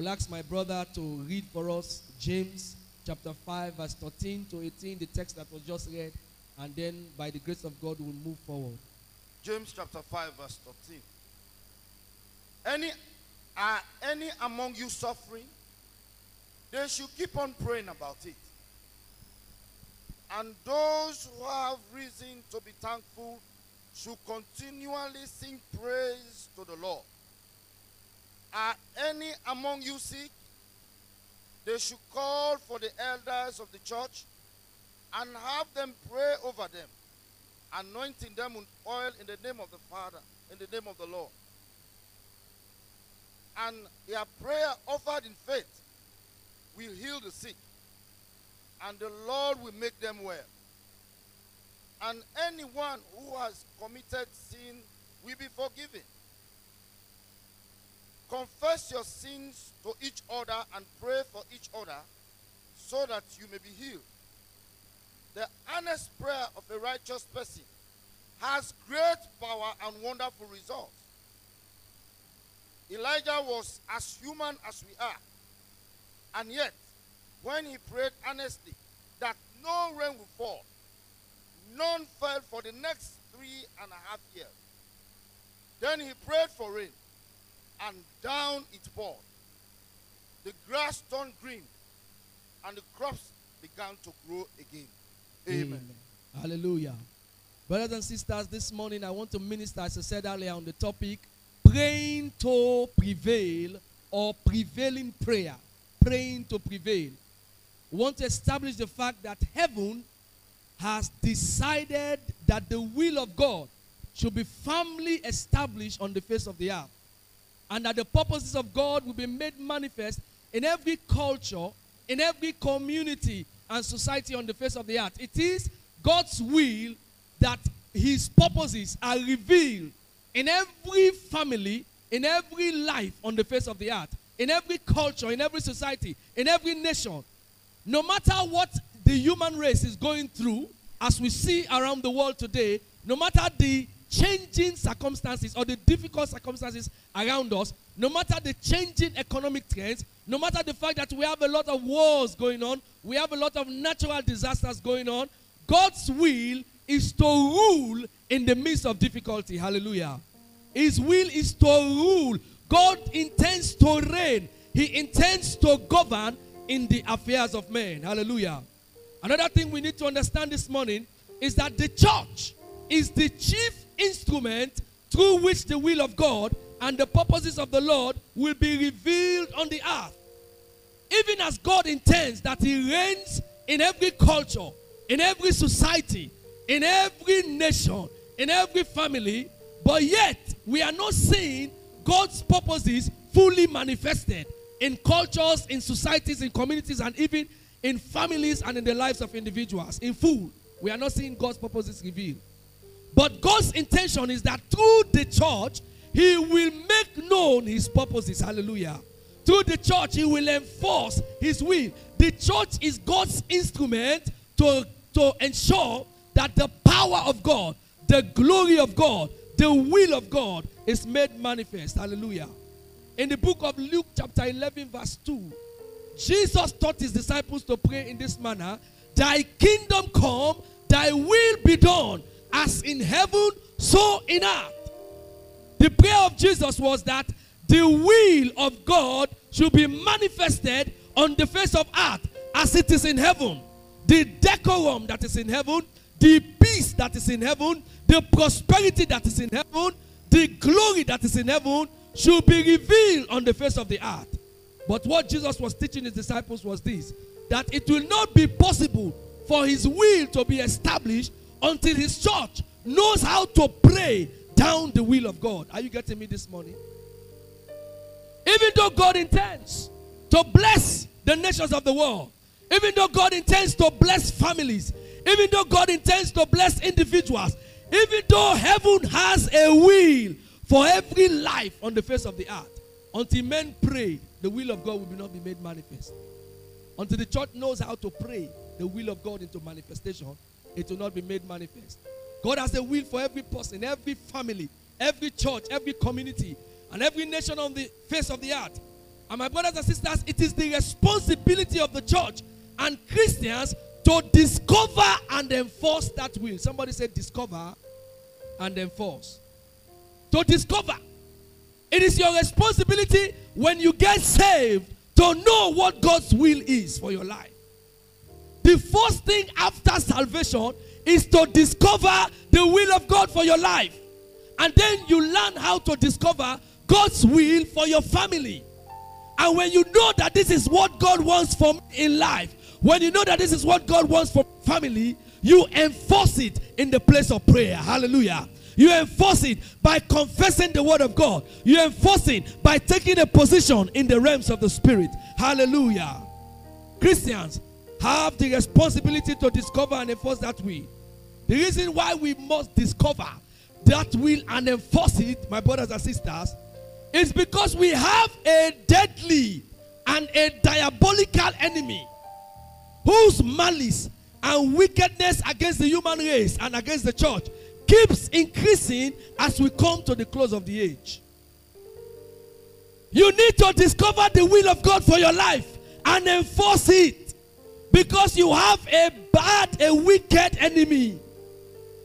will ask my brother to read for us James chapter 5, verse 13 to 18, the text that was just read, and then by the grace of God, we'll move forward. James chapter 5, verse 13. Any are any among you suffering? They should keep on praying about it. And those who have reason to be thankful should continually sing praise to the Lord. Are any among you sick? They should call for the elders of the church and have them pray over them, anointing them with oil in the name of the Father, in the name of the Lord. And their prayer offered in faith will heal the sick, and the Lord will make them well. And anyone who has committed sin will be forgiven. Confess your sins to each other and pray for each other so that you may be healed. The earnest prayer of a righteous person has great power and wonderful results. Elijah was as human as we are. And yet, when he prayed earnestly that no rain would fall, none fell for the next three and a half years. Then he prayed for rain, and down it poured. The grass turned green, and the crops began to grow again. Amen. Hallelujah. Brothers and sisters, this morning I want to minister, as I said earlier, on the topic praying to prevail or prevailing prayer. Praying to prevail. We want to establish the fact that heaven has decided that the will of God should be firmly established on the face of the earth. And that the purposes of God will be made manifest in every culture, in every community and society on the face of the earth. It is God's will that his purposes are revealed in every family, in every life on the face of the earth, in every culture, in every society, in every nation. No matter what the human race is going through, as we see around the world today, no matter the changing circumstances or the difficult circumstances around us, no matter the changing economic trends, no matter the fact that we have a lot of wars going on, we have a lot of natural disasters going on, God's will is to rule in the midst of difficulty. Hallelujah. His will is to rule. God intends to reign. He intends to govern in the affairs of men. Hallelujah. Another thing we need to understand this morning is that the church is the chief instrument through which the will of God and the purposes of the Lord will be revealed on the earth. Even as God intends that He reigns in every culture, in every society, in every nation, in every family, but yet we are not seeing God's purposes fully manifested in cultures, in societies, in communities, and even in families and in the lives of individuals. In full, we are not seeing God's purposes revealed. But God's intention is that through the church, He will make known His purposes. Hallelujah. Through the church, He will enforce His will. The church is God's instrument to, to ensure that the power of God, the glory of God, the will of God is made manifest. Hallelujah. In the book of Luke, chapter 11, verse 2, Jesus taught his disciples to pray in this manner Thy kingdom come, thy will be done, as in heaven, so in earth. The prayer of Jesus was that the will of God should be manifested on the face of earth as it is in heaven. The decorum that is in heaven, the peace that is in heaven, the prosperity that is in heaven, the glory that is in heaven should be revealed on the face of the earth. But what Jesus was teaching his disciples was this that it will not be possible for his will to be established until his church knows how to pray down the will of God. Are you getting me this morning? Even though God intends to bless the nations of the world, even though God intends to bless families, even though God intends to bless individuals, even though heaven has a will for every life on the face of the earth, until men pray, the will of God will not be made manifest. Until the church knows how to pray the will of God into manifestation, it will not be made manifest. God has a will for every person, every family, every church, every community, and every nation on the face of the earth. And my brothers and sisters, it is the responsibility of the church and Christians to discover and enforce that will. Somebody said, discover and enforce. To discover. It is your responsibility when you get saved to know what God's will is for your life. The first thing after salvation is to discover the will of God for your life. And then you learn how to discover God's will for your family. And when you know that this is what God wants for in life, when you know that this is what God wants for family, you enforce it in the place of prayer. Hallelujah. You enforce it by confessing the word of God. You enforce it by taking a position in the realms of the spirit. Hallelujah. Christians have the responsibility to discover and enforce that will. The reason why we must discover that will and enforce it, my brothers and sisters, is because we have a deadly and a diabolical enemy whose malice and wickedness against the human race and against the church keeps increasing as we come to the close of the age. You need to discover the will of God for your life and enforce it because you have a bad, a wicked enemy,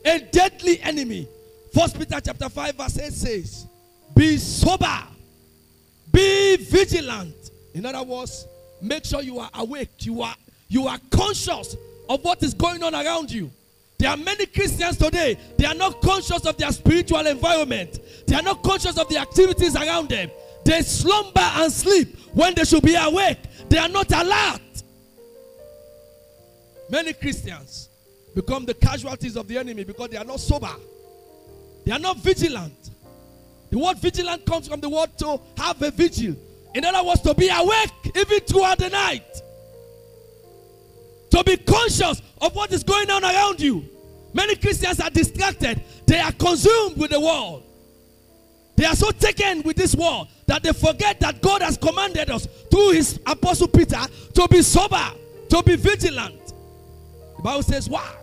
a deadly enemy. First Peter chapter 5 verse 8 says, Be sober, be vigilant. In other words, make sure you are awake, you are you are conscious of what is going on around you. There are many Christians today, they are not conscious of their spiritual environment. They are not conscious of the activities around them. They slumber and sleep when they should be awake. They are not alert. Many Christians become the casualties of the enemy because they are not sober. They are not vigilant. The word vigilant comes from the word to have a vigil. In other words, to be awake even throughout the night. To be conscious of what is going on around you. Many Christians are distracted. They are consumed with the world. They are so taken with this world that they forget that God has commanded us through his apostle Peter to be sober, to be vigilant. The Bible says, why?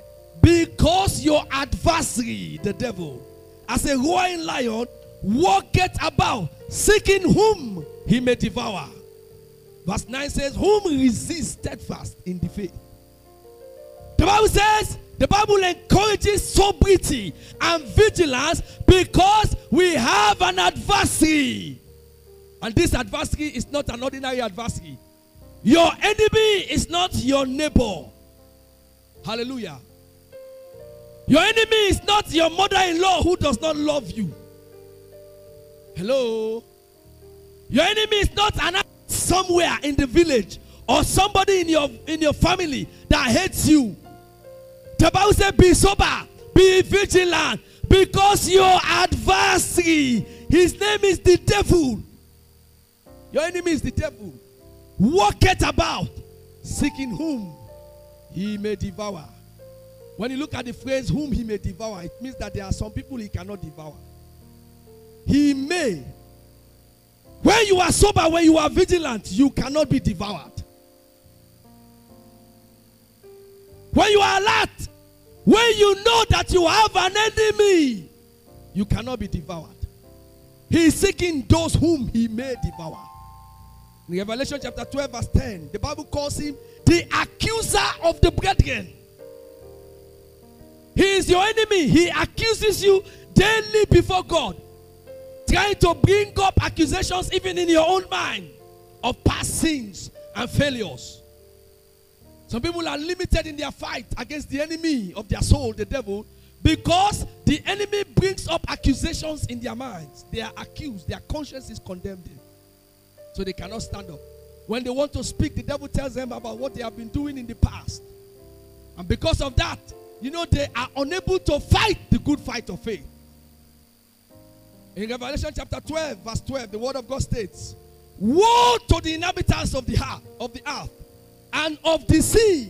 Because your adversary, the devil, as a roaring lion, walketh about, seeking whom he may devour. Verse 9 says, Whom resist steadfast in the faith. The Bible says, the Bible encourages sobriety and vigilance because we have an adversary. And this adversary is not an ordinary adversary. Your enemy is not your neighbor. Hallelujah. Your enemy is not your mother in law who does not love you. Hello. Your enemy is not an somewhere in the village or somebody in your in your family that hates you. The Bible Be sober, be vigilant, because your adversary, his name is the devil. Your enemy is the devil. Walketh about, seeking whom he may devour. When you look at the phrase whom he may devour, it means that there are some people he cannot devour. He may. When you are sober, when you are vigilant, you cannot be devoured. When you are alert, when you know that you have an enemy, you cannot be devoured. He is seeking those whom he may devour. In Revelation chapter 12, verse 10, the Bible calls him the accuser of the brethren. He is your enemy. He accuses you daily before God, trying to bring up accusations even in your own mind of past sins and failures. Some people are limited in their fight against the enemy of their soul, the devil, because the enemy brings up accusations in their minds. They are accused, their conscience is condemned. So they cannot stand up. When they want to speak, the devil tells them about what they have been doing in the past. And because of that, you know, they are unable to fight the good fight of faith. In Revelation chapter 12, verse 12, the word of God states, Woe to the inhabitants of the earth, of the earth and of the sea.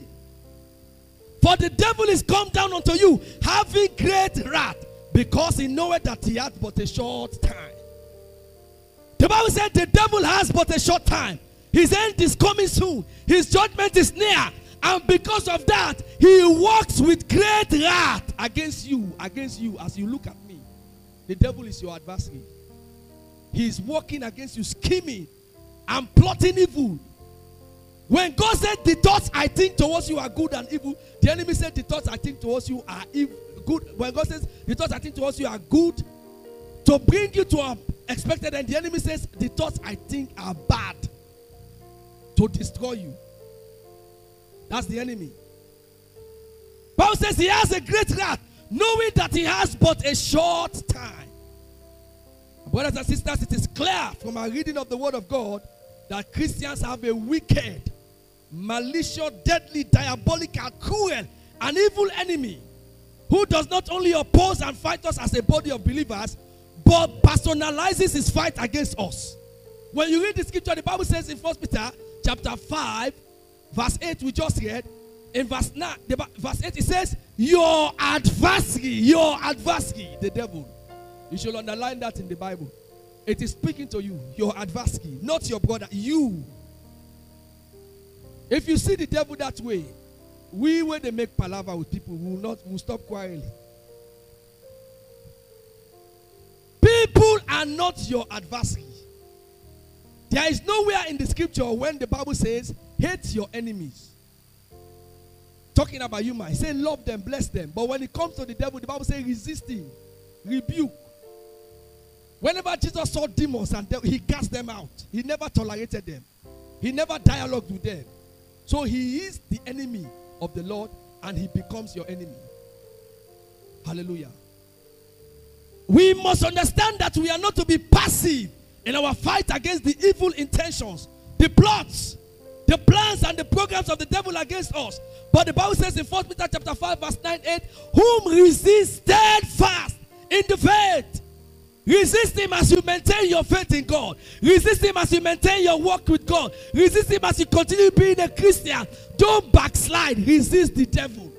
For the devil is come down unto you, having great wrath, because he knoweth that he hath but a short time. The Bible said the devil has but a short time. His end is coming soon. His judgment is near. And because of that, he works with great wrath against you, against you as you look at me. The devil is your adversary. He is working against you, scheming and plotting evil. When God said the thoughts I think towards you are good and evil, the enemy said the thoughts I think towards you are evil, good. When God says the thoughts I think towards you are good, to bring you to an expected end, the enemy says the thoughts I think are bad to destroy you. That's the enemy. Paul says he has a great wrath, knowing that he has but a short time. Brothers and sisters, it is clear from our reading of the Word of God that Christians have a wicked, malicious, deadly, diabolical, cruel, and evil enemy who does not only oppose and fight us as a body of believers, but personalizes his fight against us. When you read the scripture, the Bible says in 1 Peter chapter 5, verse 8, we just read, in verse 9, the, verse 8, it says, Your adversary, your adversary, the devil. You should underline that in the Bible. It is speaking to you, your adversary, not your brother, you. If you see the devil that way, we when they make palaver with people, will not will stop quarreling. People are not your adversary. There is nowhere in the scripture when the Bible says, hate your enemies. Talking about you, man. Say love them, bless them. But when it comes to the devil, the Bible says resist him, rebuke. Whenever Jesus saw demons and he cast them out. He never tolerated them. He never dialogued with them. So he is the enemy of the Lord and he becomes your enemy. Hallelujah. We must understand that we are not to be passive in our fight against the evil intentions, the plots, the plans and the programs of the devil against us. But the Bible says in 1 Peter chapter 5, verse 9, 8, whom resist steadfast in the faith. Resist him as you maintain your faith in God. Resist him as you maintain your work with God. Resist him as you continue being a Christian. Don't backslide. Resist the devil.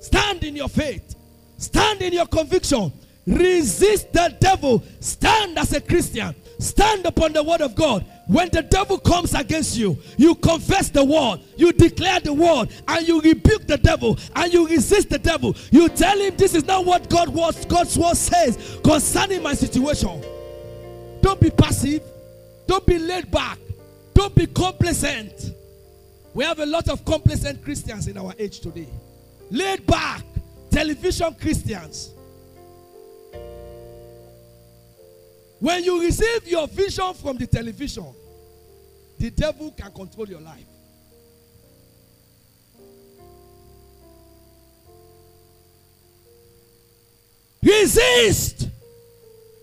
Stand in your faith. Stand in your conviction. Resist the devil. Stand as a Christian. Stand upon the word of God. When the devil comes against you, you confess the word, you declare the word, and you rebuke the devil, and you resist the devil. You tell him this is not what God was, God's word says concerning my situation. Don't be passive. Don't be laid back. Don't be complacent. We have a lot of complacent Christians in our age today. Laid back, television Christians. When you receive your vision from the television, the devil can control your life. Resist.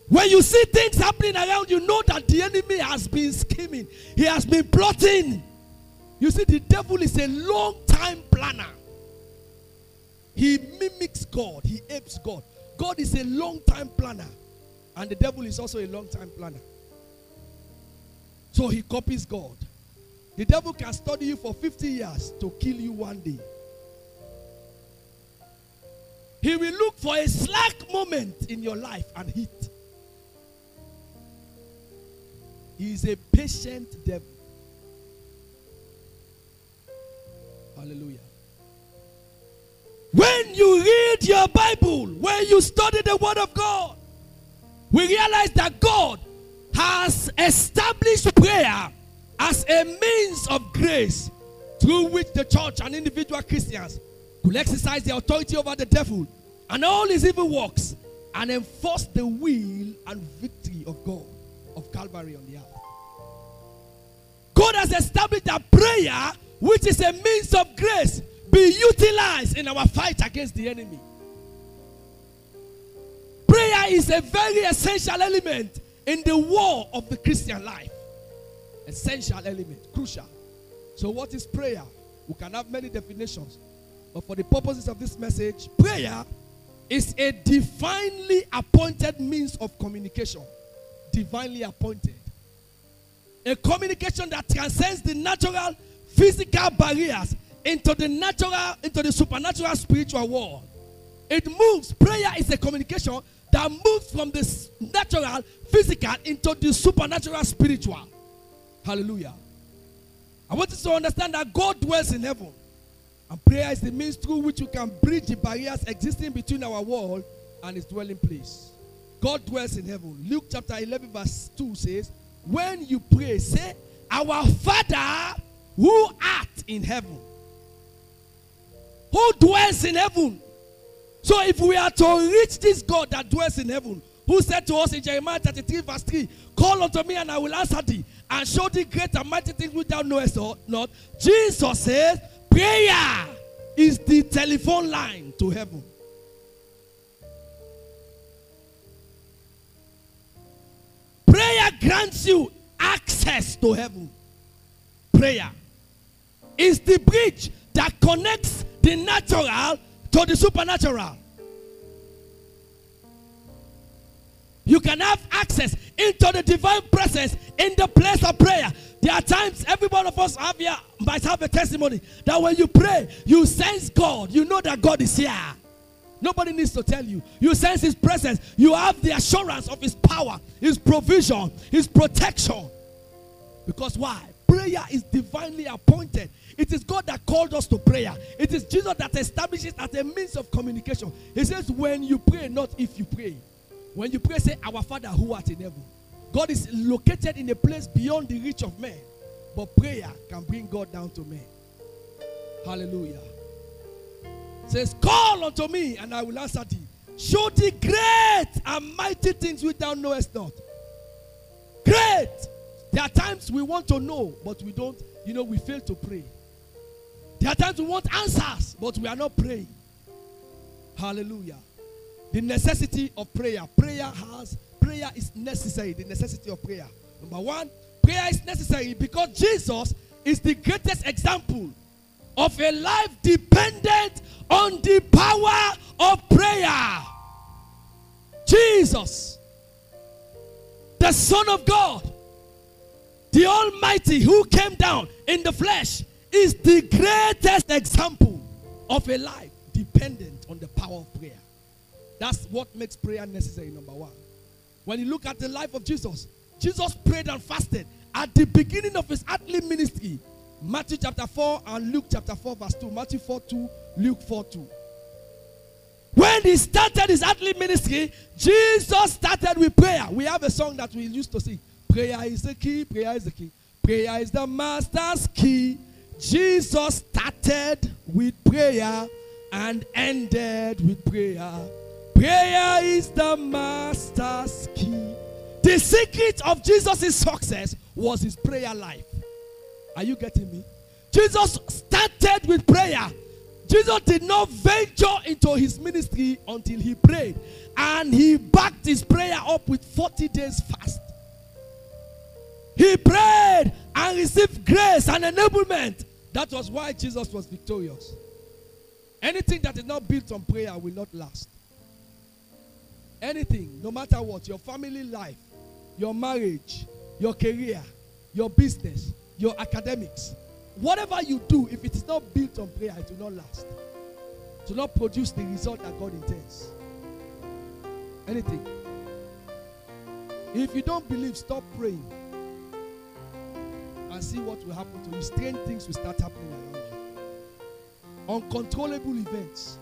When you see things happening around you, know that the enemy has been scheming, he has been plotting. You see, the devil is a long time planner. He mimics God, he apes God. God is a long time planner, and the devil is also a long time planner. So he copies God. The devil can study you for 50 years to kill you one day. He will look for a slack moment in your life and hit. He is a patient devil. Hallelujah. When you read your Bible, when you study the Word of God, we realize that God has established prayer as a means of grace through which the church and individual Christians could exercise the authority over the devil and all his evil works and enforce the will and victory of God of Calvary on the earth. God has established that prayer, which is a means of grace, be utilized in our fight against the enemy. Prayer is a very essential element in the war of the Christian life. Essential element, crucial. So, what is prayer? We can have many definitions, but for the purposes of this message, prayer is a divinely appointed means of communication. Divinely appointed. A communication that transcends the natural physical barriers into the natural, into the supernatural spiritual world. It moves. Prayer is a communication that moves from the natural, physical into the supernatural, spiritual. Hallelujah. I want you to understand that God dwells in heaven. And prayer is the means through which we can bridge the barriers existing between our world and his dwelling place. God dwells in heaven. Luke chapter 11, verse 2 says, when you pray, say, Our Father who art in heaven, who dwells in heaven. So if we are to reach this God that dwells in heaven, who said to us in Jeremiah 33, verse 3, Call unto me and I will answer thee, and show thee great and mighty things which thou knowest not. Jesus says, Prayer is the telephone line to heaven. Prayer grants you access to heaven. Prayer is the bridge that connects the natural to the supernatural. You can have access into the divine presence in the place of prayer. There are times every one of us have here might have a testimony that when you pray, you sense God. You know that God is here. Nobody needs to tell you. You sense His presence. You have the assurance of His power, His provision, His protection. Because why? Prayer is divinely appointed. It is God that called us to prayer. It is Jesus that establishes as a means of communication. He says, when you pray, not if you pray. When you pray, say, Our Father who art in heaven. God is located in a place beyond the reach of man. But prayer can bring God down to men. Hallelujah. Says, Call unto me, and I will answer thee. Show thee great and mighty things which thou knowest not. Great. There are times we want to know, but we don't, you know, we fail to pray. There are times we want answers, but we are not praying. Hallelujah. The necessity of prayer. Prayer has, prayer is necessary. The necessity of prayer. Number one, prayer is necessary because Jesus is the greatest example of a life dependent on the power of prayer. Jesus, the Son of God, the Almighty who came down in the flesh, is the greatest example of a life dependent on the power of prayer. That's what makes prayer necessary, number one. When you look at the life of Jesus, Jesus prayed and fasted at the beginning of his earthly ministry. Matthew chapter 4 and Luke chapter 4, verse 2. Matthew 4 2, Luke 4 2. When he started his earthly ministry, Jesus started with prayer. We have a song that we used to sing. Prayer is the key, prayer is the key. Prayer is the master's key. Jesus started with prayer and ended with prayer. Prayer is the master's key. The secret of Jesus' success was his prayer life. Are you getting me? Jesus started with prayer. Jesus did not venture into his ministry until he prayed. And he backed his prayer up with 40 days fast. He prayed and received grace and enablement. That was why Jesus was victorious. Anything that is not built on prayer will not last. Anything, no matter what, your family life, your marriage, your career, your business, your academics, whatever you do, if it is not built on prayer, it will not last. To not produce the result that God intends. Anything. If you don't believe, stop praying. See what will happen to you. Strange things will start happening around you. Uncontrollable events